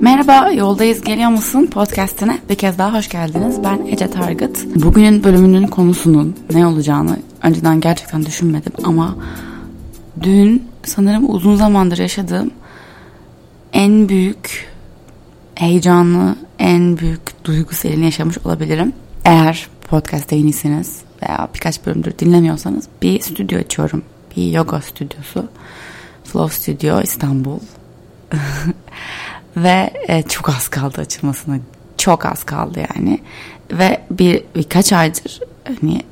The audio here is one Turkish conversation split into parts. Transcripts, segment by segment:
Merhaba, Yoldayız Geliyor Musun podcastine bir kez daha hoş geldiniz. Ben Ece Targıt. Bugünün bölümünün konusunun ne olacağını önceden gerçekten düşünmedim ama dün sanırım uzun zamandır yaşadığım en büyük heyecanlı, en büyük duygu serini yaşamış olabilirim. Eğer podcast'te yeniyseniz veya birkaç bölümdür dinlemiyorsanız bir stüdyo açıyorum. Bir yoga stüdyosu. Flow Studio İstanbul. Ve e, çok az kaldı açılmasına. Çok az kaldı yani. Ve bir birkaç aydır hani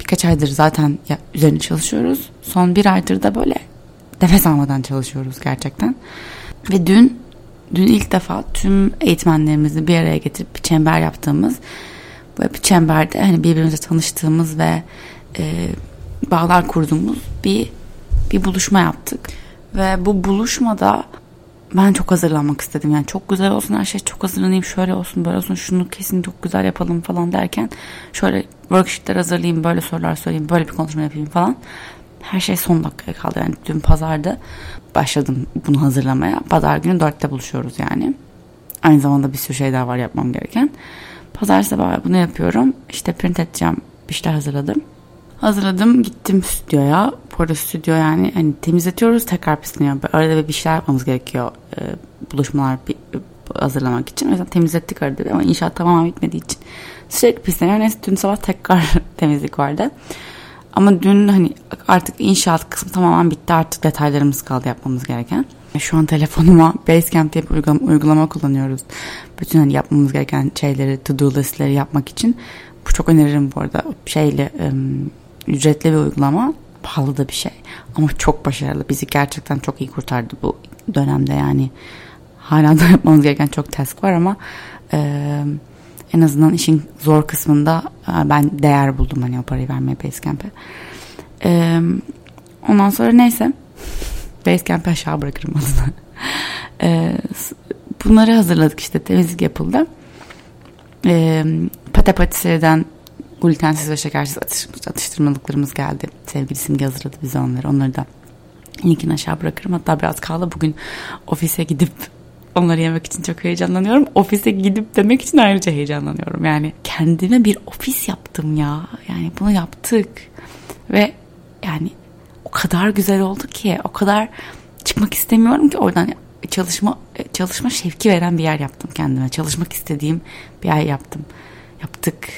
birkaç aydır zaten ya, üzerine çalışıyoruz. Son bir aydır da böyle nefes almadan çalışıyoruz gerçekten. Ve dün dün ilk defa tüm eğitmenlerimizi bir araya getirip bir çember yaptığımız böyle bir çemberde hani birbirimize tanıştığımız ve e, bağlar kurduğumuz bir bir buluşma yaptık. Ve bu buluşmada ben çok hazırlanmak istedim. Yani çok güzel olsun her şey çok hazırlanayım şöyle olsun böyle olsun şunu kesin çok güzel yapalım falan derken şöyle worksheetler hazırlayayım böyle sorular sorayım böyle bir konuşma yapayım falan. Her şey son dakikaya kaldı yani dün pazarda başladım bunu hazırlamaya. Pazar günü dörtte buluşuyoruz yani. Aynı zamanda bir sürü şey daha var yapmam gereken. Pazar sabahı bunu yapıyorum. İşte print edeceğim bir şeyler hazırladım. Hazırladım gittim stüdyoya. Bu arada stüdyo yani hani temizletiyoruz tekrar pisleniyor. Arada bir şeyler yapmamız gerekiyor e, buluşmalar bir, hazırlamak için. O yüzden temizlettik arada ama inşaat tamamen bitmediği için sürekli pisleniyor. Neyse dün sabah tekrar temizlik vardı. Ama dün hani artık inşaat kısmı tamamen bitti artık detaylarımız kaldı yapmamız gereken. Şu an telefonuma Basecamp diye bir uygulama, uygulama kullanıyoruz. Bütün hani yapmamız gereken şeyleri, to-do listleri yapmak için. Bu çok öneririm bu arada. Şeyle ücretli bir uygulama. Pahalı da bir şey. Ama çok başarılı. Bizi gerçekten çok iyi kurtardı bu dönemde yani. Hala da yapmamız gereken çok task var ama e, en azından işin zor kısmında e, ben değer buldum hani o parayı vermeye Basecamp'e. E, ondan sonra neyse Basecamp'e aşağı bırakırım adını. e, bunları hazırladık işte temizlik yapıldı. E, pate glutensiz ve şekersiz atıştırmalıklarımız geldi. Sevgili Simge hazırladı bize onları. Onları da linkini aşağı bırakırım. Hatta biraz kaldı. Bugün ofise gidip onları yemek için çok heyecanlanıyorum. Ofise gidip demek için ayrıca heyecanlanıyorum. Yani kendime bir ofis yaptım ya. Yani bunu yaptık. Ve yani o kadar güzel oldu ki o kadar çıkmak istemiyorum ki oradan çalışma çalışma şevki veren bir yer yaptım kendime. Çalışmak istediğim bir yer yaptım. Yaptık.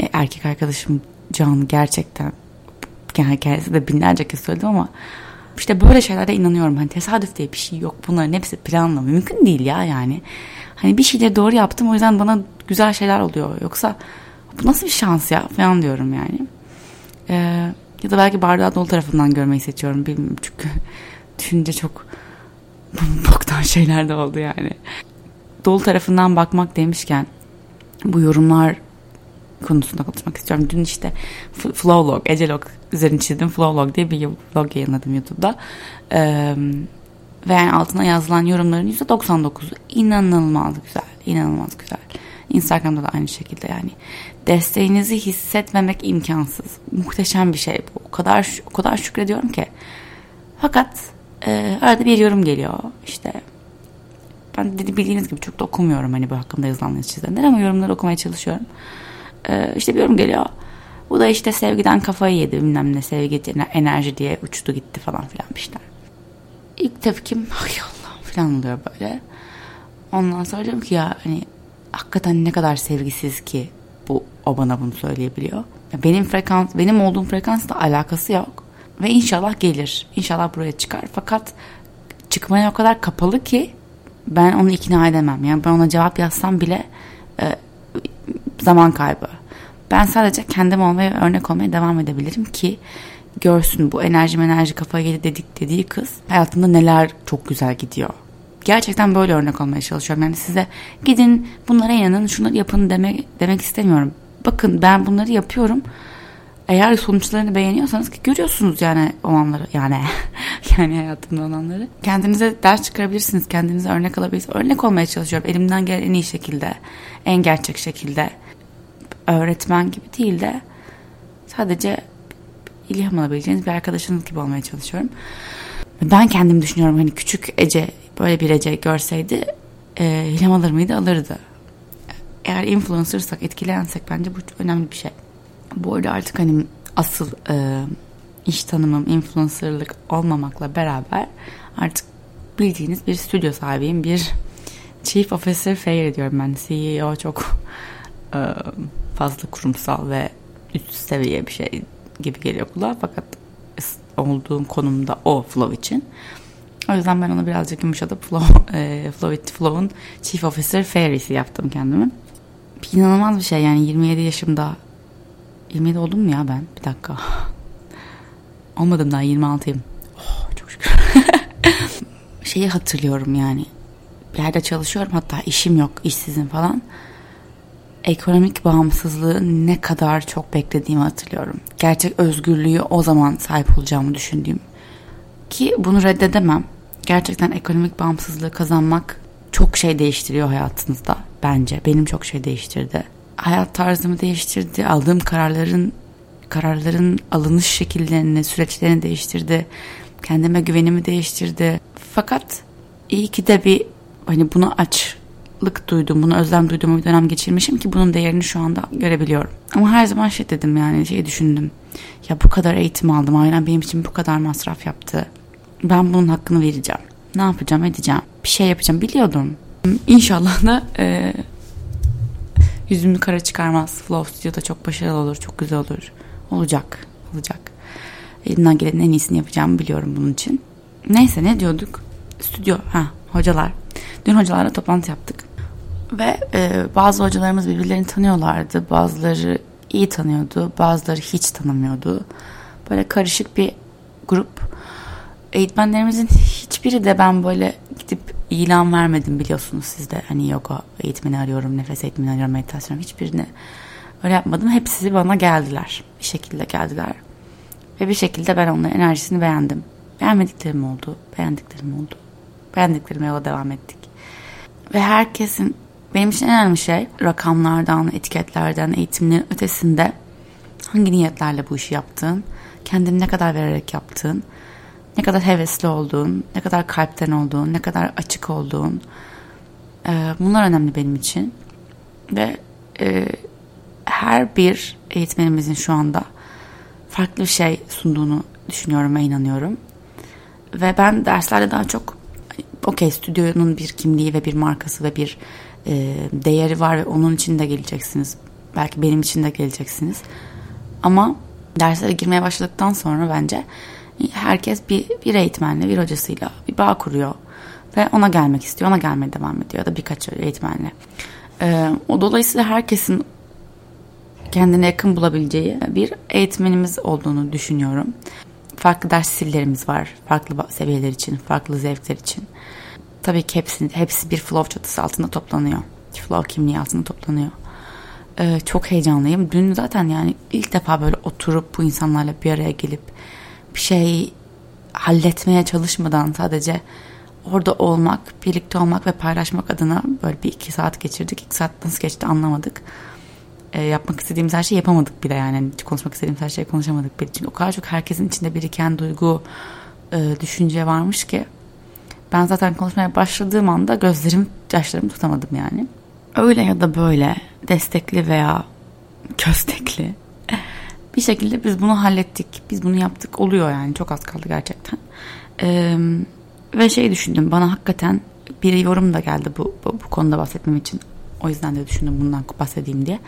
Ee, erkek arkadaşım Can gerçekten yani kendisi de binlerce kez söyledim ama işte böyle şeylere inanıyorum. Hani tesadüf diye bir şey yok. Bunların hepsi planla. Mümkün değil ya yani. Hani bir şeyleri doğru yaptım o yüzden bana güzel şeyler oluyor. Yoksa bu nasıl bir şans ya falan diyorum yani. Ee, ya da belki bardağı dolu tarafından görmeyi seçiyorum. Bilmiyorum çünkü düşünce çok boktan şeyler de oldu yani. Dolu tarafından bakmak demişken bu yorumlar konusunda konuşmak istiyorum. Dün işte Flowlog, Ecelog üzerine çizdim. Flowlog diye bir vlog yayınladım YouTube'da. Ee, ve yani altına yazılan yorumların %99'u inanılmaz güzel. inanılmaz güzel. Instagram'da da aynı şekilde yani. Desteğinizi hissetmemek imkansız. Muhteşem bir şey bu. O kadar o kadar şükrediyorum ki. Fakat e, arada bir yorum geliyor. İşte ben dedi bildiğiniz gibi çok da okumuyorum hani bu hakkında yazılanları çizenler ama yorumları okumaya çalışıyorum. Ee, işte bir yorum geliyor. Bu da işte sevgiden kafayı yedi bilmem ne sevgi enerji diye uçtu gitti falan filan bir şeyler. İlk tepkim ay Allah falan oluyor böyle. Ondan sonra diyorum ki ya hani hakikaten ne kadar sevgisiz ki bu o bana bunu söyleyebiliyor. Benim frekans, benim olduğum frekansla alakası yok. Ve inşallah gelir. İnşallah buraya çıkar. Fakat çıkmaya o kadar kapalı ki ben onu ikna edemem. Yani ben ona cevap yazsam bile e, zaman kaybı. Ben sadece kendim olmaya örnek olmaya devam edebilirim ki görsün bu enerji enerji kafaya yedi dedik dediği kız hayatında neler çok güzel gidiyor. Gerçekten böyle örnek olmaya çalışıyorum. Yani size gidin bunlara inanın şunları yapın demek, demek istemiyorum. Bakın ben bunları yapıyorum. Eğer sonuçlarını beğeniyorsanız ki görüyorsunuz yani olanları yani yani hayatımda olanları. Kendinize ders çıkarabilirsiniz. Kendinize örnek alabilirsiniz. Örnek olmaya çalışıyorum. Elimden gelen en iyi şekilde. En gerçek şekilde. Öğretmen gibi değil de sadece ilham alabileceğiniz bir arkadaşınız gibi olmaya çalışıyorum. Ben kendim düşünüyorum hani küçük Ece böyle bir Ece görseydi e, ilham alır mıydı? Alırdı. Eğer influencersak, etkilensek bence bu önemli bir şey. Bu arada artık hani asıl e, iş tanımım influencerlık olmamakla beraber artık bildiğiniz bir stüdyo sahibiyim. Bir Chief Officer Fair diyorum ben. CEO çok e, fazla kurumsal ve üst seviye bir şey gibi geliyor kulağa. Fakat olduğum konumda o flow için. O yüzden ben onu birazcık yumuşatıp Flow, e, Flow, Flow'un Chief Officer Fairy'si yaptım kendimi. İnanılmaz bir şey yani 27 yaşımda 27 oldum mu ya ben? Bir dakika. Olmadım daha 26'yım. Oh, çok şükür. Şeyi hatırlıyorum yani. Bir yerde çalışıyorum hatta işim yok, işsizim falan. Ekonomik bağımsızlığı ne kadar çok beklediğimi hatırlıyorum. Gerçek özgürlüğü o zaman sahip olacağımı düşündüğüm. Ki bunu reddedemem. Gerçekten ekonomik bağımsızlığı kazanmak çok şey değiştiriyor hayatınızda bence. Benim çok şey değiştirdi. Hayat tarzımı değiştirdi. Aldığım kararların kararların alınış şekillerini, süreçlerini değiştirdi. Kendime güvenimi değiştirdi. Fakat iyi ki de bir hani bunu açlık duydum, bunu özlem duyduğum bir dönem geçirmişim ki bunun değerini şu anda görebiliyorum. Ama her zaman şey dedim yani şey düşündüm. Ya bu kadar eğitim aldım, ailem benim için bu kadar masraf yaptı. Ben bunun hakkını vereceğim. Ne yapacağım, edeceğim. Bir şey yapacağım biliyordum. İnşallah da e, yüzümü kara çıkarmaz. Flow Studio'da çok başarılı olur, çok güzel olur. Olacak, olacak. Elimden gelenin en iyisini yapacağımı biliyorum bunun için. Neyse ne diyorduk? Stüdyo, ha hocalar. Dün hocalarla toplantı yaptık. Ve e, bazı hocalarımız birbirlerini tanıyorlardı. Bazıları iyi tanıyordu, bazıları hiç tanımıyordu. Böyle karışık bir grup. Eğitmenlerimizin hiçbiri de ben böyle gidip ilan vermedim biliyorsunuz siz de. Hani yoga eğitmeni arıyorum, nefes eğitmeni arıyorum, meditasyon hiçbirini öyle yapmadım. Hepsi bana geldiler. Bir şekilde geldiler. Ve bir şekilde ben onların enerjisini beğendim. Beğenmediklerim oldu, beğendiklerim oldu. Beğendiklerime yola devam ettik. Ve herkesin benim için en önemli şey rakamlardan, etiketlerden, eğitimlerin ötesinde hangi niyetlerle bu işi yaptığın, kendini ne kadar vererek yaptığın, ne kadar hevesli olduğun, ne kadar kalpten olduğun, ne kadar açık olduğun. E, bunlar önemli benim için. Ve e, her bir eğitmenimizin şu anda farklı bir şey sunduğunu düşünüyorum ve inanıyorum. Ve ben derslerde daha çok okey stüdyonun bir kimliği ve bir markası ve bir e, değeri var ve onun için de geleceksiniz. Belki benim için de geleceksiniz. Ama derslere girmeye başladıktan sonra bence herkes bir, bir eğitmenle, bir hocasıyla bir bağ kuruyor. Ve ona gelmek istiyor, ona gelmeye devam ediyor ya da birkaç eğitmenle. Ee, o dolayısıyla herkesin kendine yakın bulabileceği bir eğitmenimiz olduğunu düşünüyorum. Farklı ders stillerimiz var. Farklı seviyeler için, farklı zevkler için. Tabii ki hepsi, hepsi bir flow çatısı altında toplanıyor. Flow kimliği altında toplanıyor. Ee, çok heyecanlıyım. Dün zaten yani ilk defa böyle oturup bu insanlarla bir araya gelip bir şey halletmeye çalışmadan sadece orada olmak, birlikte olmak ve paylaşmak adına böyle bir iki saat geçirdik. İki saat nasıl geçti anlamadık. E, yapmak istediğimiz her şeyi yapamadık bile yani. Konuşmak istediğimiz her şeyi konuşamadık bile. Çünkü o kadar çok herkesin içinde biriken duygu, e, düşünce varmış ki. Ben zaten konuşmaya başladığım anda gözlerim, yaşlarımı tutamadım yani. Öyle ya da böyle destekli veya köstekli bir şekilde biz bunu hallettik. Biz bunu yaptık. Oluyor yani. Çok az kaldı gerçekten. Ee, ve şey düşündüm. Bana hakikaten bir yorum da geldi bu, bu, bu konuda bahsetmem için. O yüzden de düşündüm bundan bahsedeyim diye.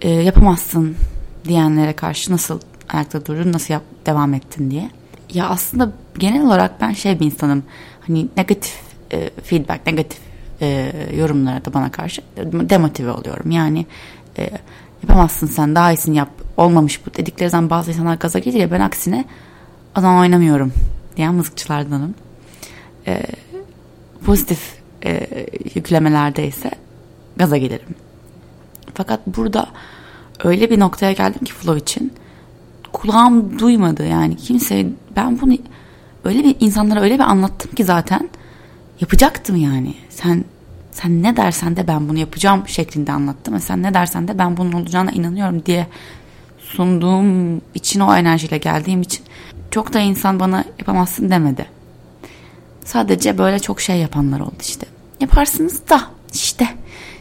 Ee, yapamazsın diyenlere karşı nasıl ayakta durdun, nasıl yap, devam ettin diye. Ya aslında genel olarak ben şey bir insanım. Hani negatif e, feedback, negatif e, yorumlara da bana karşı demotive oluyorum. Yani e, yapamazsın sen daha iyisini yap olmamış bu dedikleri zaman bazı insanlar gaza gelir ben aksine adam oynamıyorum diyen mızıkçılardanım. Ee, pozitif e, yüklemelerde ise gaza gelirim. Fakat burada öyle bir noktaya geldim ki flow için kulağım duymadı yani kimse ben bunu öyle bir insanlara öyle bir anlattım ki zaten yapacaktım yani sen sen ne dersen de ben bunu yapacağım şeklinde anlattım. Ve sen ne dersen de ben bunun olacağına inanıyorum diye sunduğum için o enerjiyle geldiğim için çok da insan bana yapamazsın demedi. Sadece böyle çok şey yapanlar oldu işte. Yaparsınız da işte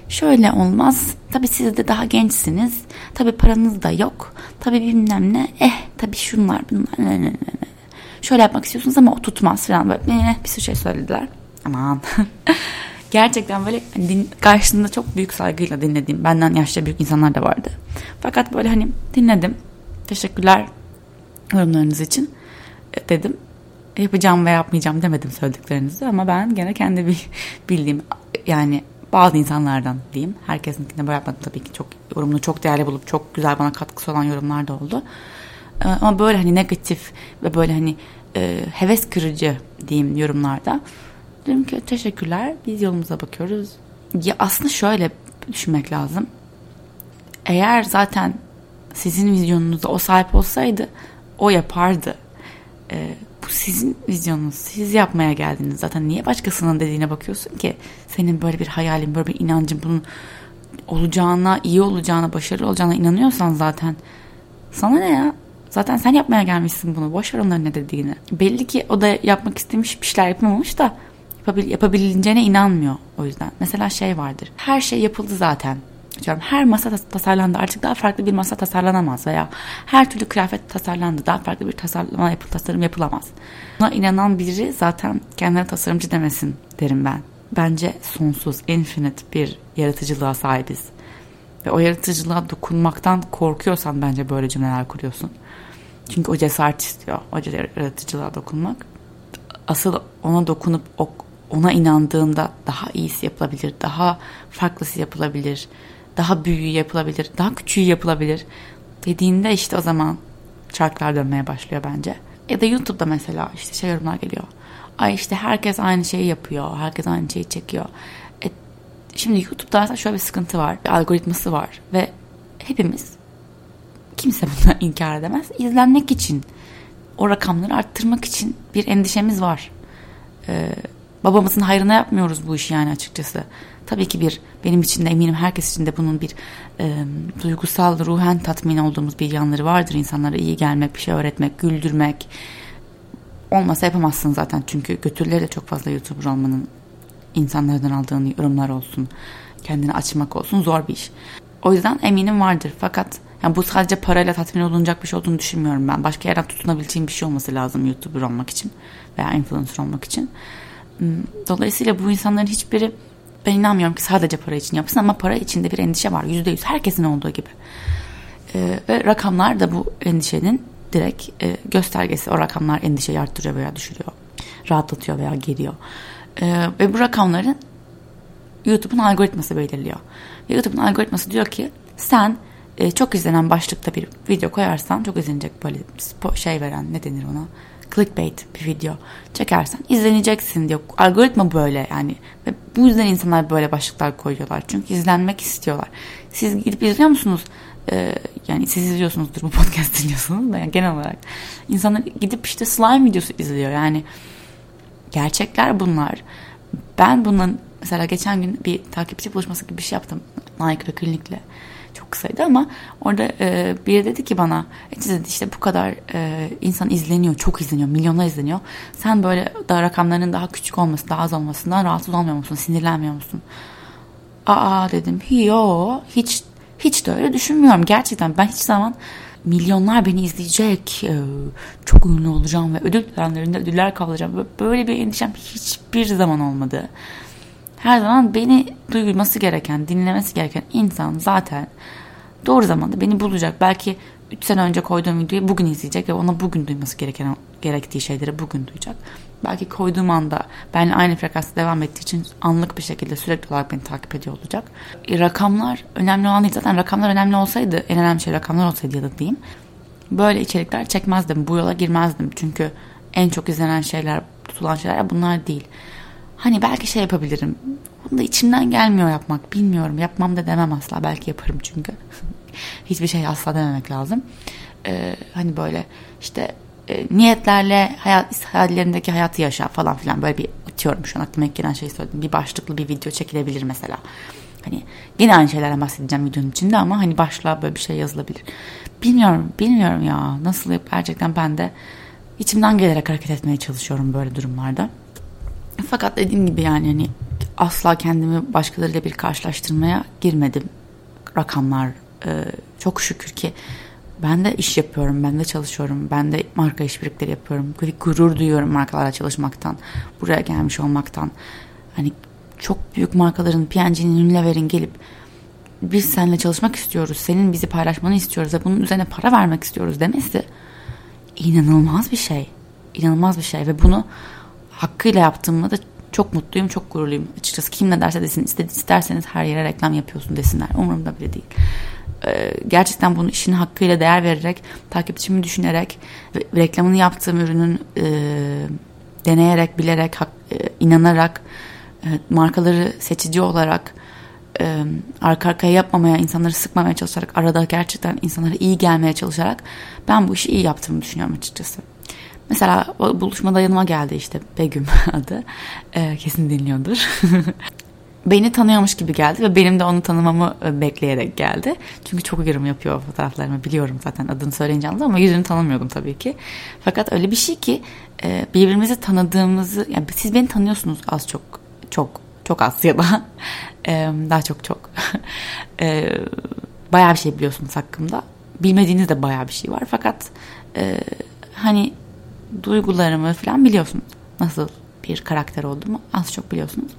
şöyle olmaz. Tabii siz de daha gençsiniz. Tabii paranız da yok. Tabii bilmem ne. Eh tabii şunlar bunlar. Ne, ne, ne. Şöyle yapmak istiyorsunuz ama o tutmaz falan böyle ne, bir sürü şey söylediler. Aman. Gerçekten böyle hani din, karşısında çok büyük saygıyla dinlediğim benden yaşça büyük insanlar da vardı. Fakat böyle hani dinledim. Teşekkürler yorumlarınız için e, dedim. Yapacağım ve yapmayacağım demedim söylediklerinizi ama ben gene kendi bir bildiğim yani bazı insanlardan diyeyim. Herkesinkine böyle yapmadım tabii ki çok yorumunu çok değerli bulup çok güzel bana katkısı olan yorumlar da oldu. E, ama böyle hani negatif ve böyle hani e, heves kırıcı diyeyim yorumlarda dedim ki teşekkürler biz yolumuza bakıyoruz. Ya aslında şöyle düşünmek lazım. Eğer zaten sizin vizyonunuzda o sahip olsaydı o yapardı. Ee, bu sizin vizyonunuz. Siz yapmaya geldiniz. Zaten niye başkasının dediğine bakıyorsun ki? Senin böyle bir hayalin, böyle bir inancın bunun olacağına, iyi olacağına, başarılı olacağına inanıyorsan zaten sana ne ya? Zaten sen yapmaya gelmişsin bunu. Boş ver onların ne dediğini. Belli ki o da yapmak istemiş bir şeyler yapamamış da yapabil, yapabileceğine inanmıyor o yüzden. Mesela şey vardır. Her şey yapıldı zaten. Diyorum, her masa tasarlandı artık daha farklı bir masa tasarlanamaz veya her türlü kıyafet tasarlandı daha farklı bir tasarlama yapı, tasarım yapılamaz. Buna inanan biri zaten kendine tasarımcı demesin derim ben. Bence sonsuz, infinite bir yaratıcılığa sahibiz. Ve o yaratıcılığa dokunmaktan korkuyorsan bence böyle cümleler kuruyorsun. Çünkü o cesaret istiyor. O yaratıcılığa dokunmak. Asıl ona dokunup o, ona inandığında daha iyisi yapılabilir. Daha farklısı yapılabilir. Daha büyüğü yapılabilir. Daha küçüğü yapılabilir. Dediğinde işte o zaman çarklar dönmeye başlıyor bence. Ya da YouTube'da mesela işte şey yorumlar geliyor. Ay işte herkes aynı şeyi yapıyor. Herkes aynı şeyi çekiyor. E, şimdi YouTube'da mesela şöyle bir sıkıntı var. Bir algoritması var. Ve hepimiz kimse bunu inkar edemez. İzlenmek için o rakamları arttırmak için bir endişemiz var. Ee, babamızın hayrına yapmıyoruz bu işi yani açıkçası. Tabii ki bir benim için de eminim herkes için de bunun bir e, duygusal ruhen tatmin olduğumuz bir yanları vardır. İnsanlara iyi gelmek, bir şey öğretmek, güldürmek. Olmasa yapamazsın zaten çünkü götürleri de çok fazla YouTuber olmanın insanlardan aldığın yorumlar olsun, kendini açmak olsun zor bir iş. O yüzden eminim vardır fakat yani bu sadece parayla tatmin olunacak bir şey olduğunu düşünmüyorum ben. Başka yerden tutunabileceğim bir şey olması lazım YouTuber olmak için veya influencer olmak için. Hmm, dolayısıyla bu insanların hiçbiri ben inanmıyorum ki sadece para için yapsın ama para içinde bir endişe var. Yüzde yüz herkesin olduğu gibi. Ee, ve rakamlar da bu endişenin direkt e, göstergesi. O rakamlar endişeyi arttırıyor veya düşürüyor. Rahatlatıyor veya geriyor. Ee, ve bu rakamların YouTube'un algoritması belirliyor. YouTube'un algoritması diyor ki sen e, çok izlenen başlıkta bir video koyarsan çok izlenecek böyle şey veren ne denir ona clickbait bir video çekersen izleneceksin diyor. Algoritma böyle yani ve bu yüzden insanlar böyle başlıklar koyuyorlar. Çünkü izlenmek istiyorlar. Siz gidip izliyor musunuz? Ee, yani siz izliyorsunuzdur bu podcast dinliyorsunuz da yani genel olarak. insanlar gidip işte slime videosu izliyor. Yani gerçekler bunlar. Ben bunun mesela geçen gün bir takipçi buluşması gibi bir şey yaptım Nike klinikle çok kısaydı ama orada e, biri dedi ki bana e, dedi işte bu kadar e, insan izleniyor çok izleniyor milyonlar izleniyor. Sen böyle da rakamların daha küçük olması daha az olmasından rahatsız olmuyor musun sinirlenmiyor musun? Aa dedim. Yo hiç hiç de öyle düşünmüyorum. Gerçekten ben hiç zaman milyonlar beni izleyecek e, çok ünlü olacağım ve ödül törenlerinde ödüller kavlayacağım böyle bir endişem hiçbir zaman olmadı her zaman beni duyması gereken, dinlemesi gereken insan zaten doğru zamanda beni bulacak. Belki 3 sene önce koyduğum videoyu bugün izleyecek ve ona bugün duyması gereken gerektiği şeyleri bugün duyacak. Belki koyduğum anda benimle aynı frekansta devam ettiği için anlık bir şekilde sürekli olarak beni takip ediyor olacak. E, rakamlar önemli olan değil. Zaten rakamlar önemli olsaydı, en önemli şey rakamlar olsaydı ya da diyeyim. Böyle içerikler çekmezdim. Bu yola girmezdim. Çünkü en çok izlenen şeyler, tutulan şeyler bunlar değil. Hani belki şey yapabilirim. Bunu da içimden gelmiyor yapmak. Bilmiyorum. Yapmam da demem asla. Belki yaparım çünkü. Hiçbir şey asla dememek lazım. Ee, hani böyle işte e, niyetlerle hayat, hayallerindeki hayatı yaşa falan filan böyle bir atıyorum şu an aklıma ilk gelen şeyi söyledim. Bir başlıklı bir video çekilebilir mesela. Hani yine aynı şeylerden bahsedeceğim videonun içinde ama hani başlığa böyle bir şey yazılabilir. Bilmiyorum, bilmiyorum ya. Nasıl gerçekten ben de içimden gelerek hareket etmeye çalışıyorum böyle durumlarda. Fakat dediğim gibi yani hani asla kendimi başkalarıyla bir karşılaştırmaya girmedim. Rakamlar e, çok şükür ki ben de iş yapıyorum, ben de çalışıyorum, ben de marka işbirlikleri yapıyorum. Gurur duyuyorum markalarla çalışmaktan, buraya gelmiş olmaktan. Hani çok büyük markaların P&G'nin Unilever'in gelip biz seninle çalışmak istiyoruz, senin bizi paylaşmanı istiyoruz ve bunun üzerine para vermek istiyoruz demesi inanılmaz bir şey. İnanılmaz bir şey ve bunu hakkıyla yaptığımda da çok mutluyum, çok gururluyum. Açıkçası kim ne derse desin, isterseniz her yere reklam yapıyorsun desinler. Umurumda bile değil. Ee, gerçekten bunu işin hakkıyla değer vererek, takipçimi düşünerek, reklamını yaptığım ürünün e, deneyerek, bilerek, e, inanarak, e, markaları seçici olarak, e, arka arkaya yapmamaya, insanları sıkmamaya çalışarak, arada gerçekten insanlara iyi gelmeye çalışarak ben bu işi iyi yaptığımı düşünüyorum açıkçası. Mesela buluşmada yanıma geldi işte Begüm adı. E, kesin dinliyordur. beni tanıyormuş gibi geldi ve benim de onu tanımamı e, bekleyerek geldi. Çünkü çok yorum yapıyor fotoğraflarımı biliyorum zaten adını söyleyince anladım ama yüzünü tanımıyordum tabii ki. Fakat öyle bir şey ki e, birbirimizi tanıdığımızı yani siz beni tanıyorsunuz az çok çok çok az ya da e, daha çok çok bayağı bir şey biliyorsunuz hakkımda. Bilmediğiniz de bayağı bir şey var fakat hani duygularımı falan biliyorsunuz. Nasıl bir karakter olduğumu az çok biliyorsunuz.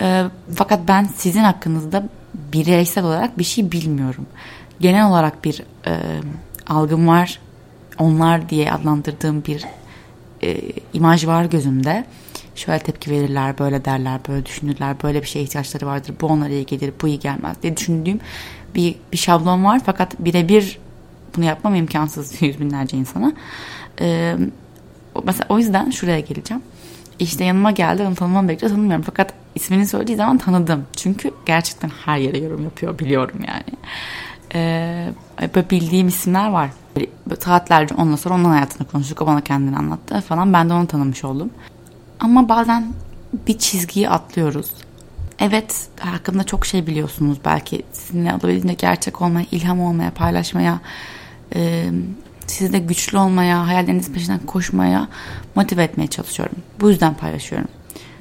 E, fakat ben sizin hakkınızda bireysel olarak bir şey bilmiyorum. Genel olarak bir e, algım var. Onlar diye adlandırdığım bir e, imaj var gözümde. Şöyle tepki verirler, böyle derler, böyle düşünürler, böyle bir şeye ihtiyaçları vardır. Bu onlara iyi gelir, bu iyi gelmez diye düşündüğüm bir, bir şablon var. Fakat birebir bunu yapmam imkansız yüz binlerce insana. Ee, mesela o yüzden şuraya geleceğim. İşte yanıma geldi, onu tanımam bekliyor, tanımıyorum. Fakat ismini söylediği zaman tanıdım. Çünkü gerçekten her yere yorum yapıyor biliyorum yani. Ee, böyle bildiğim isimler var. Böyle saatlerce onunla sonra onun hayatını konuştuk. O bana kendini anlattı falan. Ben de onu tanımış oldum. Ama bazen bir çizgiyi atlıyoruz. Evet hakkında çok şey biliyorsunuz belki. Sizinle olabildiğince gerçek olmaya, ilham olmaya, paylaşmaya, e, sizi de güçlü olmaya, hayalleriniz peşinden koşmaya motive etmeye çalışıyorum. Bu yüzden paylaşıyorum.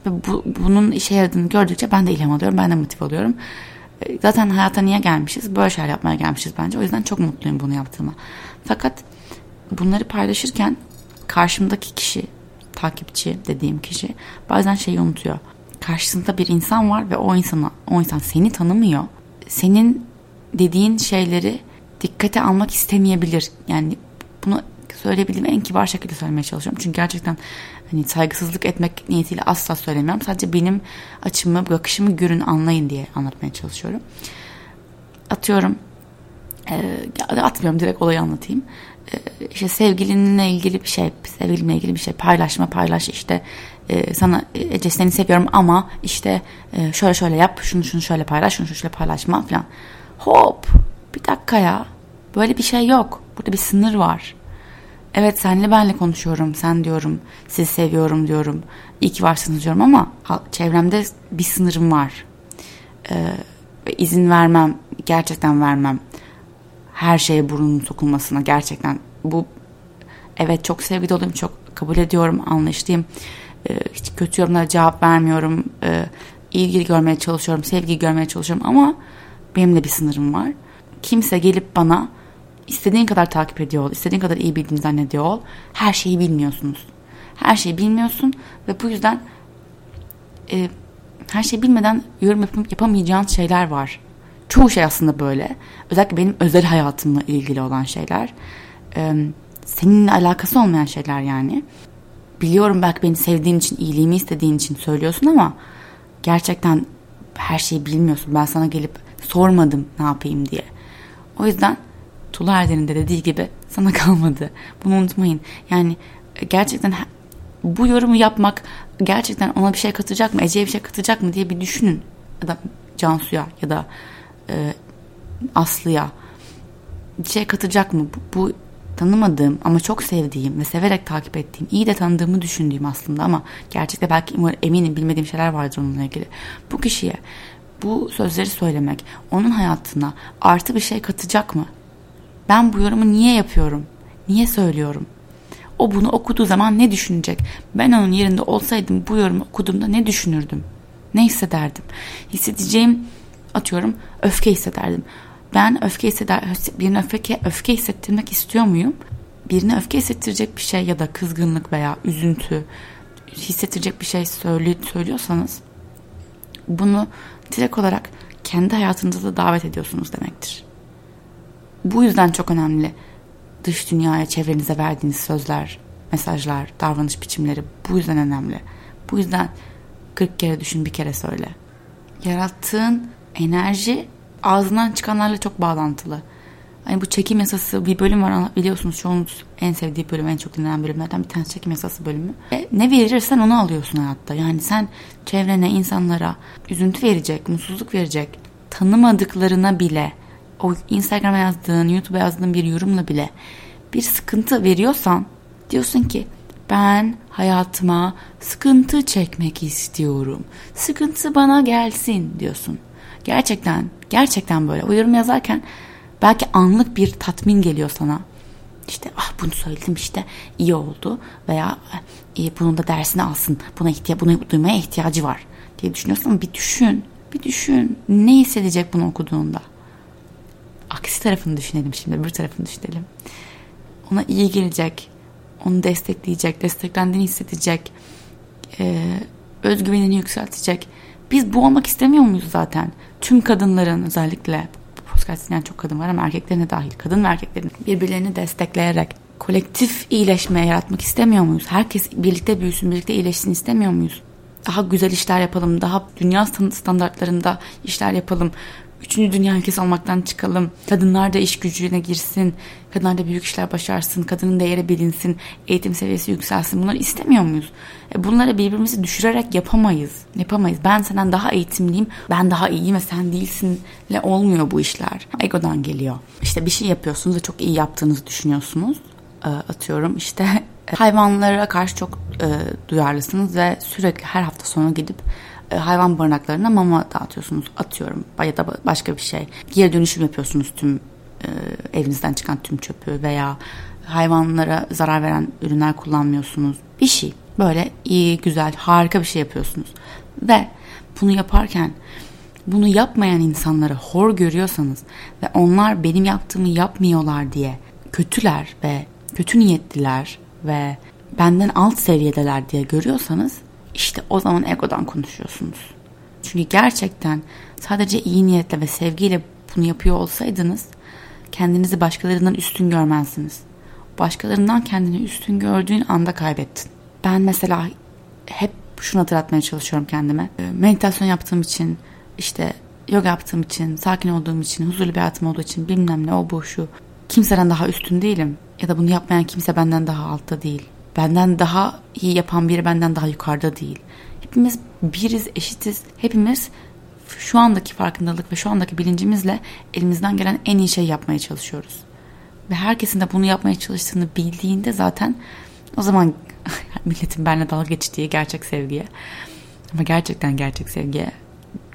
Ve bu, bunun işe yaradığını gördükçe ben de ilham alıyorum, ben de motive oluyorum. E, zaten hayata niye gelmişiz? Böyle şeyler yapmaya gelmişiz bence. O yüzden çok mutluyum bunu yaptığıma. Fakat bunları paylaşırken karşımdaki kişi, takipçi dediğim kişi bazen şeyi unutuyor. Karşısında bir insan var ve o insana, o insan seni tanımıyor. Senin dediğin şeyleri dikkate almak istemeyebilir. Yani bunu söyleyebildiğim en kibar şekilde söylemeye çalışıyorum. Çünkü gerçekten hani saygısızlık etmek niyetiyle asla söylemiyorum. Sadece benim açımı, bakışımı görün, anlayın diye anlatmaya çalışıyorum. Atıyorum. E, atmıyorum direkt olayı anlatayım. E, işte sevgilinle ilgili bir şey, sevgilimle ilgili bir şey paylaşma, paylaş işte e, sana Ece seni seviyorum ama işte e, şöyle şöyle yap, şunu şunu şöyle paylaş, şunu şöyle paylaşma falan. Hop bir dakika ya böyle bir şey yok. Burada bir sınır var. Evet senle benle konuşuyorum. Sen diyorum. Sizi seviyorum diyorum. İyi ki varsınız diyorum ama çevremde bir sınırım var. Ee, izin vermem. Gerçekten vermem. Her şeye burnunun sokulmasına gerçekten. Bu evet çok sevgi doluyum. Çok kabul ediyorum. Anlaştığım. Ee, hiç kötü yorumlara cevap vermiyorum. Ee, ilgi görmeye çalışıyorum. Sevgi görmeye çalışıyorum ama benim de bir sınırım var. Kimse gelip bana İstediğin kadar takip ediyor ol, istediğin kadar iyi bildiğini zannediyor ol. Her şeyi bilmiyorsunuz. Her şeyi bilmiyorsun ve bu yüzden e, her şeyi bilmeden yorum yapıp yapamayacağın şeyler var. Çoğu şey aslında böyle. Özellikle benim özel hayatımla ilgili olan şeyler. E, seninle alakası olmayan şeyler yani. Biliyorum belki beni sevdiğin için, iyiliğimi istediğin için söylüyorsun ama gerçekten her şeyi bilmiyorsun. Ben sana gelip sormadım ne yapayım diye. O yüzden Tula Erden'in de dediği gibi sana kalmadı. Bunu unutmayın. Yani e, gerçekten bu yorumu yapmak gerçekten ona bir şey katacak mı, Ece'ye bir şey katacak mı diye bir düşünün. Ya da Cansu'ya ya da e, Aslı'ya bir şey katacak mı? Bu, bu tanımadığım ama çok sevdiğim ve severek takip ettiğim, iyi de tanıdığımı düşündüğüm aslında ama gerçekte belki eminim bilmediğim şeyler vardır onunla ilgili. Bu kişiye bu sözleri söylemek onun hayatına artı bir şey katacak mı? Ben bu yorumu niye yapıyorum? Niye söylüyorum? o bunu okuduğu zaman ne düşünecek? Ben onun yerinde olsaydım bu yorumu okuduğumda ne düşünürdüm? Ne hissederdim? Hissedeceğim atıyorum öfke hissederdim. Ben öfke hisseder, birine öfke, öfke hissettirmek istiyor muyum? Birine öfke hissettirecek bir şey ya da kızgınlık veya üzüntü hissettirecek bir şey söyle, söylüyorsanız bunu direkt olarak kendi hayatınızda davet ediyorsunuz demektir. Bu yüzden çok önemli dış dünyaya, çevrenize verdiğiniz sözler, mesajlar, davranış biçimleri bu yüzden önemli. Bu yüzden 40 kere düşün bir kere söyle. Yarattığın enerji ağzından çıkanlarla çok bağlantılı. Hani bu çekim yasası bir bölüm var biliyorsunuz çoğunuz en sevdiği bölüm en çok dinlenen bölümlerden bir tanesi çekim yasası bölümü. E, ne verirsen onu alıyorsun hayatta. Yani sen çevrene insanlara üzüntü verecek, mutsuzluk verecek, tanımadıklarına bile o Instagram'a yazdığın, YouTube'a yazdığın bir yorumla bile bir sıkıntı veriyorsan diyorsun ki ben hayatıma sıkıntı çekmek istiyorum. Sıkıntı bana gelsin diyorsun. Gerçekten, gerçekten böyle. O yorum yazarken belki anlık bir tatmin geliyor sana. İşte ah bunu söyledim işte iyi oldu veya e, bunun da dersini alsın. Buna ihtiya bunu duymaya ihtiyacı var diye düşünüyorsun bir düşün. Bir düşün. Ne hissedecek bunu okuduğunda? Aksi tarafını düşünelim şimdi. Bir tarafını düşünelim. Ona iyi gelecek. Onu destekleyecek. Desteklendiğini hissedecek. Ee, özgüvenini yükseltecek. Biz bu olmak istemiyor muyuz zaten? Tüm kadınların özellikle podcast dinleyen çok kadın var ama erkeklerine dahil kadın ve erkeklerin birbirlerini destekleyerek kolektif iyileşme yaratmak istemiyor muyuz? Herkes birlikte büyüsün, birlikte iyileşsin istemiyor muyuz? Daha güzel işler yapalım, daha dünya standartlarında işler yapalım. Üçüncü dünya ülkesi olmaktan çıkalım. Kadınlar da iş gücüne girsin. Kadınlar da büyük işler başarsın. Kadının değeri bilinsin. Eğitim seviyesi yükselsin. Bunları istemiyor muyuz? E bunları birbirimizi düşürerek yapamayız. Yapamayız. Ben senden daha eğitimliyim. Ben daha iyiyim ve sen değilsinle olmuyor bu işler. Egodan geliyor. İşte bir şey yapıyorsunuz ve çok iyi yaptığınızı düşünüyorsunuz. E, atıyorum işte hayvanlara karşı çok e, duyarlısınız ve sürekli her hafta sonu gidip e, hayvan barınaklarına mama dağıtıyorsunuz atıyorum ya da başka bir şey. Geri dönüşüm yapıyorsunuz tüm e, evinizden çıkan tüm çöpü veya hayvanlara zarar veren ürünler kullanmıyorsunuz. Bir şey böyle iyi güzel harika bir şey yapıyorsunuz. Ve bunu yaparken bunu yapmayan insanları hor görüyorsanız ve onlar benim yaptığımı yapmıyorlar diye kötüler ve kötü niyetliler ve benden alt seviyedeler diye görüyorsanız işte o zaman egodan konuşuyorsunuz. Çünkü gerçekten sadece iyi niyetle ve sevgiyle bunu yapıyor olsaydınız kendinizi başkalarından üstün görmezsiniz. Başkalarından kendini üstün gördüğün anda kaybettin. Ben mesela hep şunu hatırlatmaya çalışıyorum kendime. Ee, meditasyon yaptığım için, işte yoga yaptığım için, sakin olduğum için, huzurlu bir hayatım olduğu için bilmem ne o bu şu. Kimseden daha üstün değilim. Ya da bunu yapmayan kimse benden daha altta değil benden daha iyi yapan biri benden daha yukarıda değil. Hepimiz biriz, eşitiz. Hepimiz şu andaki farkındalık ve şu andaki bilincimizle elimizden gelen en iyi şey yapmaya çalışıyoruz. Ve herkesin de bunu yapmaya çalıştığını bildiğinde zaten o zaman milletin benimle dalga geçtiği gerçek sevgiye ama gerçekten gerçek sevgiye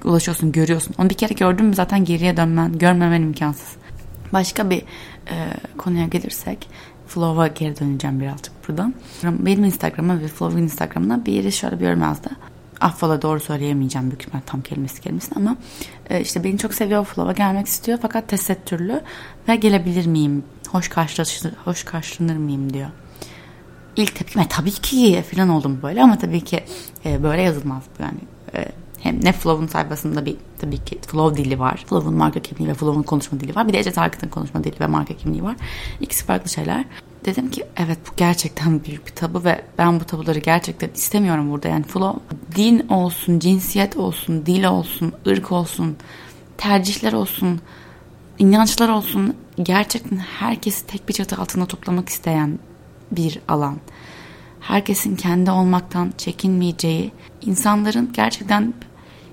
ulaşıyorsun, görüyorsun. Onu bir kere gördün mü zaten geriye dönmen, görmemen imkansız. Başka bir e, konuya gelirsek Flow'a geri döneceğim birazcık buradan. Benim Instagram'a ve Flow'un Instagram'ına bir yere şöyle bir yorum yazdı. Affola doğru söyleyemeyeceğim büyük ihtimal tam kelimesi kelimesini ama e, işte beni çok seviyor Flow'a gelmek istiyor fakat tesettürlü ve gelebilir miyim? Hoş karşılaşır, hoş karşılanır mıyım diyor. İlk tepkime tabii ki falan oldum böyle ama tabii ki e, böyle yazılmaz yani. E, hem ne Flow'un sayfasında bir tabii ki Flow dili var. Flow'un marka kimliği ve Flow'un konuşma dili var. Bir de Ece Tarık'ın konuşma dili ve marka kimliği var. İkisi farklı şeyler. Dedim ki evet bu gerçekten büyük bir tabu ve ben bu tabuları gerçekten istemiyorum burada. Yani Flow din olsun, cinsiyet olsun, dil olsun, ırk olsun, tercihler olsun, inançlar olsun gerçekten herkesi tek bir çatı altında toplamak isteyen bir alan. Herkesin kendi olmaktan çekinmeyeceği, insanların gerçekten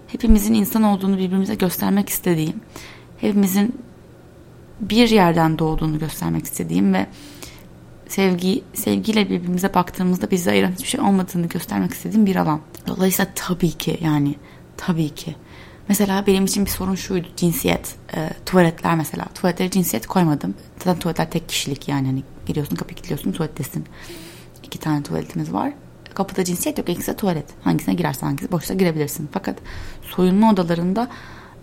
hepimizin insan olduğunu birbirimize göstermek istediğim, hepimizin bir yerden doğduğunu göstermek istediğim ve sevgi sevgiyle birbirimize baktığımızda bizi ayıran hiçbir şey olmadığını göstermek istediğim bir alan. Dolayısıyla tabii ki yani tabii ki. Mesela benim için bir sorun şuydu cinsiyet. E, tuvaletler mesela. Tuvaletlere cinsiyet koymadım. Zaten tuvaletler tek kişilik yani. Hani giriyorsun kapıyı kilitliyorsun tuvalettesin. İki tane tuvaletimiz var. Kapıda cinsiyet yok. İkisi tuvalet. Hangisine girersen hangisi boşsa girebilirsin. Fakat soyunma odalarında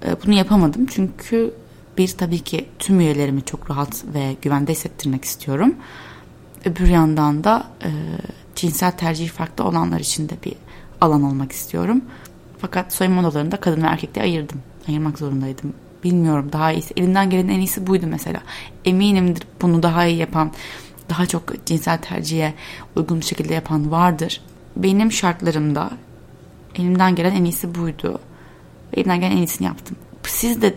e, bunu yapamadım. Çünkü bir tabii ki tüm üyelerimi çok rahat ve güvende hissettirmek istiyorum. Öbür yandan da e, cinsel tercihi farklı olanlar için de bir alan olmak istiyorum. Fakat soyunma odalarında kadın ve erkekte ayırdım. Ayırmak zorundaydım. Bilmiyorum daha iyisi. Elinden gelen en iyisi buydu mesela. Eminimdir bunu daha iyi yapan, daha çok cinsel tercihe uygun bir şekilde yapan vardır. Benim şartlarımda elimden gelen en iyisi buydu. Elimden gelen en iyisini yaptım. Siz de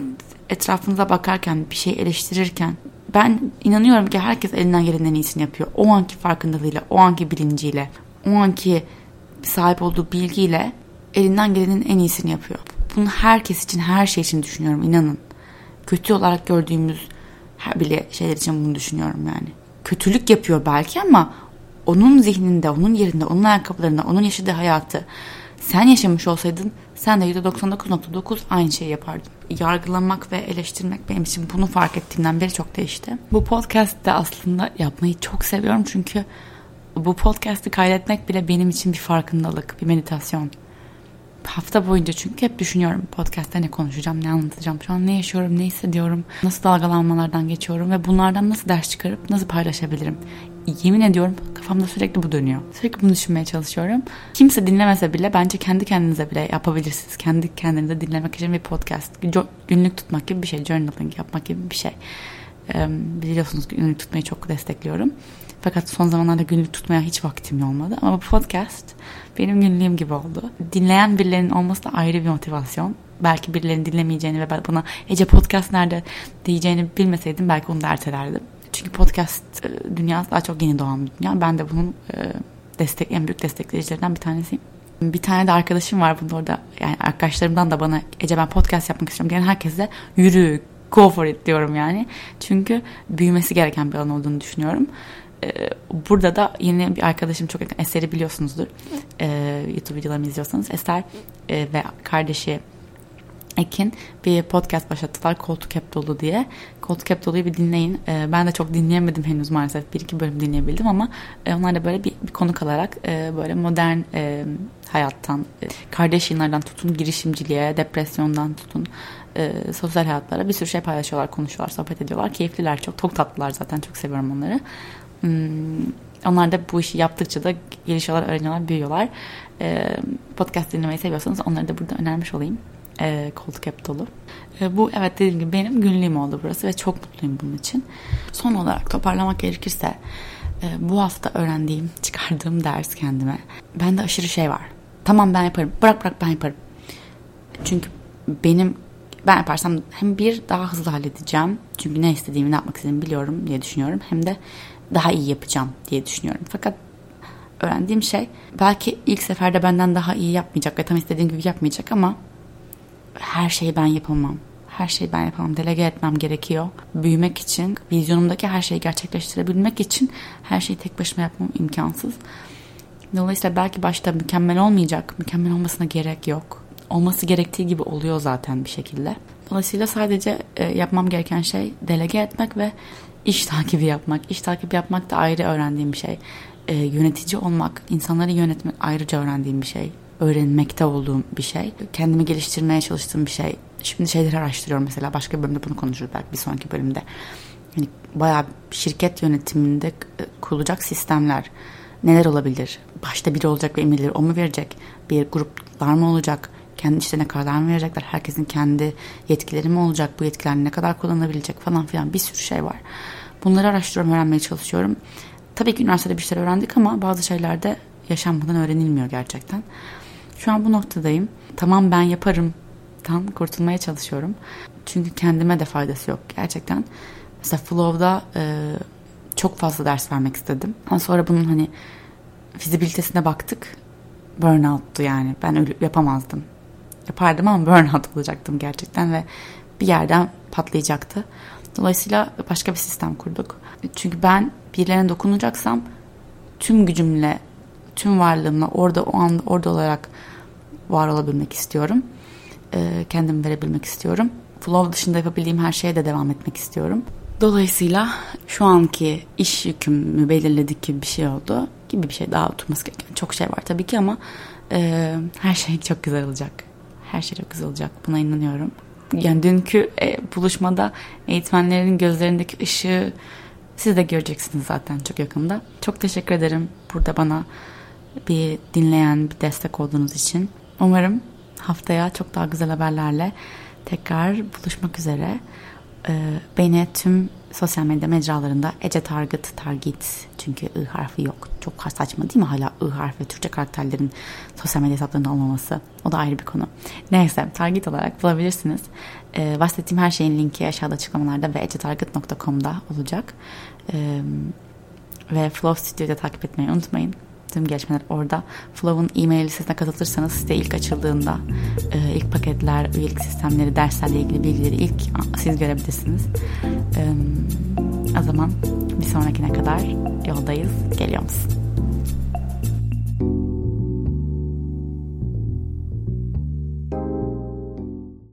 etrafınıza bakarken, bir şey eleştirirken ben inanıyorum ki herkes elinden gelen en iyisini yapıyor. O anki farkındalığıyla, o anki bilinciyle, o anki sahip olduğu bilgiyle elinden gelenin en iyisini yapıyor. Bunu herkes için, her şey için düşünüyorum inanın. Kötü olarak gördüğümüz her bile şeyler için bunu düşünüyorum yani. Kötülük yapıyor belki ama onun zihninde, onun yerinde, onun ayakkabılarında, onun yaşadığı hayatı sen yaşamış olsaydın sen de %99.9 aynı şeyi yapardın. Yargılamak ve eleştirmek benim için bunu fark ettiğimden beri çok değişti. Bu podcast'te aslında yapmayı çok seviyorum çünkü bu podcast'i kaydetmek bile benim için bir farkındalık, bir meditasyon. Hafta boyunca çünkü hep düşünüyorum podcast'te ne konuşacağım, ne anlatacağım, şu an ne yaşıyorum, ne hissediyorum, nasıl dalgalanmalardan geçiyorum ve bunlardan nasıl ders çıkarıp nasıl paylaşabilirim. Yemin ediyorum kafamda sürekli bu dönüyor. Sürekli bunu düşünmeye çalışıyorum. Kimse dinlemese bile bence kendi kendinize bile yapabilirsiniz. Kendi kendinize dinlemek için bir podcast. Günlük tutmak gibi bir şey. Journaling yapmak gibi bir şey. Biliyorsunuz günlük tutmayı çok destekliyorum. Fakat son zamanlarda günlük tutmaya hiç vaktim olmadı. Ama bu podcast benim günlüğüm gibi oldu. Dinleyen birilerinin olması da ayrı bir motivasyon. Belki birilerinin dinlemeyeceğini ve bana Ece podcast nerede diyeceğini bilmeseydim belki onu da ertelerdim. Çünkü podcast e, dünyası daha çok yeni doğan bir dünya. Ben de bunun e, destek en büyük destekleyicilerinden bir tanesiyim. Bir tane de arkadaşım var bunda orada. Yani arkadaşlarımdan da bana Ece ben podcast yapmak istiyorum diyen herkese yürü go for it diyorum yani. Çünkü büyümesi gereken bir alan olduğunu düşünüyorum. Ee, burada da yine bir arkadaşım çok yakın Eser'i biliyorsunuzdur. Ee, YouTube videolarımı izliyorsanız Eser e, ve kardeşi Ekin bir podcast başlattılar Koltuk Hep Dolu diye. Koltuk Hep Dolu'yu bir dinleyin. Ee, ben de çok dinleyemedim henüz maalesef. Bir iki bölüm dinleyebildim ama e, onlar da böyle bir, bir konuk alarak e, böyle modern e, hayattan, e, kardeş yayınlardan tutun girişimciliğe, depresyondan tutun e, sosyal hayatlara bir sürü şey paylaşıyorlar, konuşuyorlar, sohbet ediyorlar. Keyifliler çok. Çok tatlılar zaten. Çok seviyorum onları. Hmm, onlar da bu işi yaptıkça da gelişiyorlar, öğreniyorlar, büyüyorlar. E, podcast dinlemeyi seviyorsanız onları da burada önermiş olayım. E, koltuk hep dolu. E, bu evet dediğim gibi benim günlüğüm oldu burası ve çok mutluyum bunun için. Son olarak toparlamak gerekirse e, bu hafta öğrendiğim, çıkardığım ders kendime. Bende aşırı şey var. Tamam ben yaparım. Bırak bırak ben yaparım. Çünkü benim ben yaparsam hem bir daha hızlı halledeceğim. Çünkü ne istediğimi ne yapmak istediğimi biliyorum diye düşünüyorum. Hem de daha iyi yapacağım diye düşünüyorum. Fakat öğrendiğim şey belki ilk seferde benden daha iyi yapmayacak ve tam istediğim gibi yapmayacak ama her şeyi ben yapamam. Her şeyi ben yapamam. Delege etmem gerekiyor. Büyümek için, vizyonumdaki her şeyi gerçekleştirebilmek için her şeyi tek başıma yapmam imkansız. Dolayısıyla belki başta mükemmel olmayacak. Mükemmel olmasına gerek yok. Olması gerektiği gibi oluyor zaten bir şekilde. Dolayısıyla sadece e, yapmam gereken şey delege etmek ve iş takibi yapmak. İş takibi yapmak da ayrı öğrendiğim bir şey. E, yönetici olmak, insanları yönetmek ayrıca öğrendiğim bir şey. Öğrenmekte olduğum bir şey. Kendimi geliştirmeye çalıştığım bir şey. Şimdi şeyleri araştırıyorum mesela. Başka bir bölümde bunu konuşuruz belki bir sonraki bölümde. Yani bayağı şirket yönetiminde e, kurulacak sistemler neler olabilir? Başta biri olacak ve emirleri o mu verecek? Bir gruplar mı olacak? Kendi işlerine karar mı verecekler? Herkesin kendi yetkileri mi olacak? Bu yetkiler ne kadar kullanılabilecek falan filan bir sürü şey var. Bunları araştırıyorum, öğrenmeye çalışıyorum. Tabii ki üniversitede bir şeyler öğrendik ama bazı şeyler de yaşanmadan öğrenilmiyor gerçekten. Şu an bu noktadayım. Tamam ben yaparım. Tam kurtulmaya çalışıyorum. Çünkü kendime de faydası yok gerçekten. Mesela Flow'da e, çok fazla ders vermek istedim. Ama sonra bunun hani fizibilitesine baktık. Burnout'tu yani. Ben öyle yapamazdım. Yapardım ama burnout olacaktım gerçekten ve bir yerden patlayacaktı. Dolayısıyla başka bir sistem kurduk. Çünkü ben birilerine dokunacaksam tüm gücümle, tüm varlığımla orada o anda orada olarak var olabilmek istiyorum. Ee, kendimi verebilmek istiyorum. Flow dışında yapabildiğim her şeye de devam etmek istiyorum. Dolayısıyla şu anki iş yükümü belirledik gibi bir şey oldu. gibi bir şey daha oturması gereken çok şey var tabii ki ama e, her şey çok güzel olacak. Her şey çok güzel olacak. Buna inanıyorum. Yani dünkü e, buluşmada eğitmenlerin gözlerindeki ışığı siz de göreceksiniz zaten çok yakında. Çok teşekkür ederim burada bana bir dinleyen, bir destek olduğunuz için. Umarım haftaya çok daha güzel haberlerle tekrar buluşmak üzere. Ee, beni tüm sosyal medya mecralarında Ece Target, Target çünkü I harfi yok. Çok saçma değil mi hala I harfi Türkçe karakterlerin sosyal medya hesaplarında olmaması. O da ayrı bir konu. Neyse Target olarak bulabilirsiniz. Ee, bahsettiğim her şeyin linki aşağıda açıklamalarda ve ecetarget.com'da olacak. Ee, ve Flow Studio'da takip etmeyi unutmayın tüm gelişmeler orada. Flow'un e-mail listesine katılırsanız site ilk açıldığında e, ilk paketler, üyelik sistemleri, derslerle ilgili bilgileri ilk siz görebilirsiniz. E, o zaman bir sonrakine kadar yoldayız. Geliyor musun?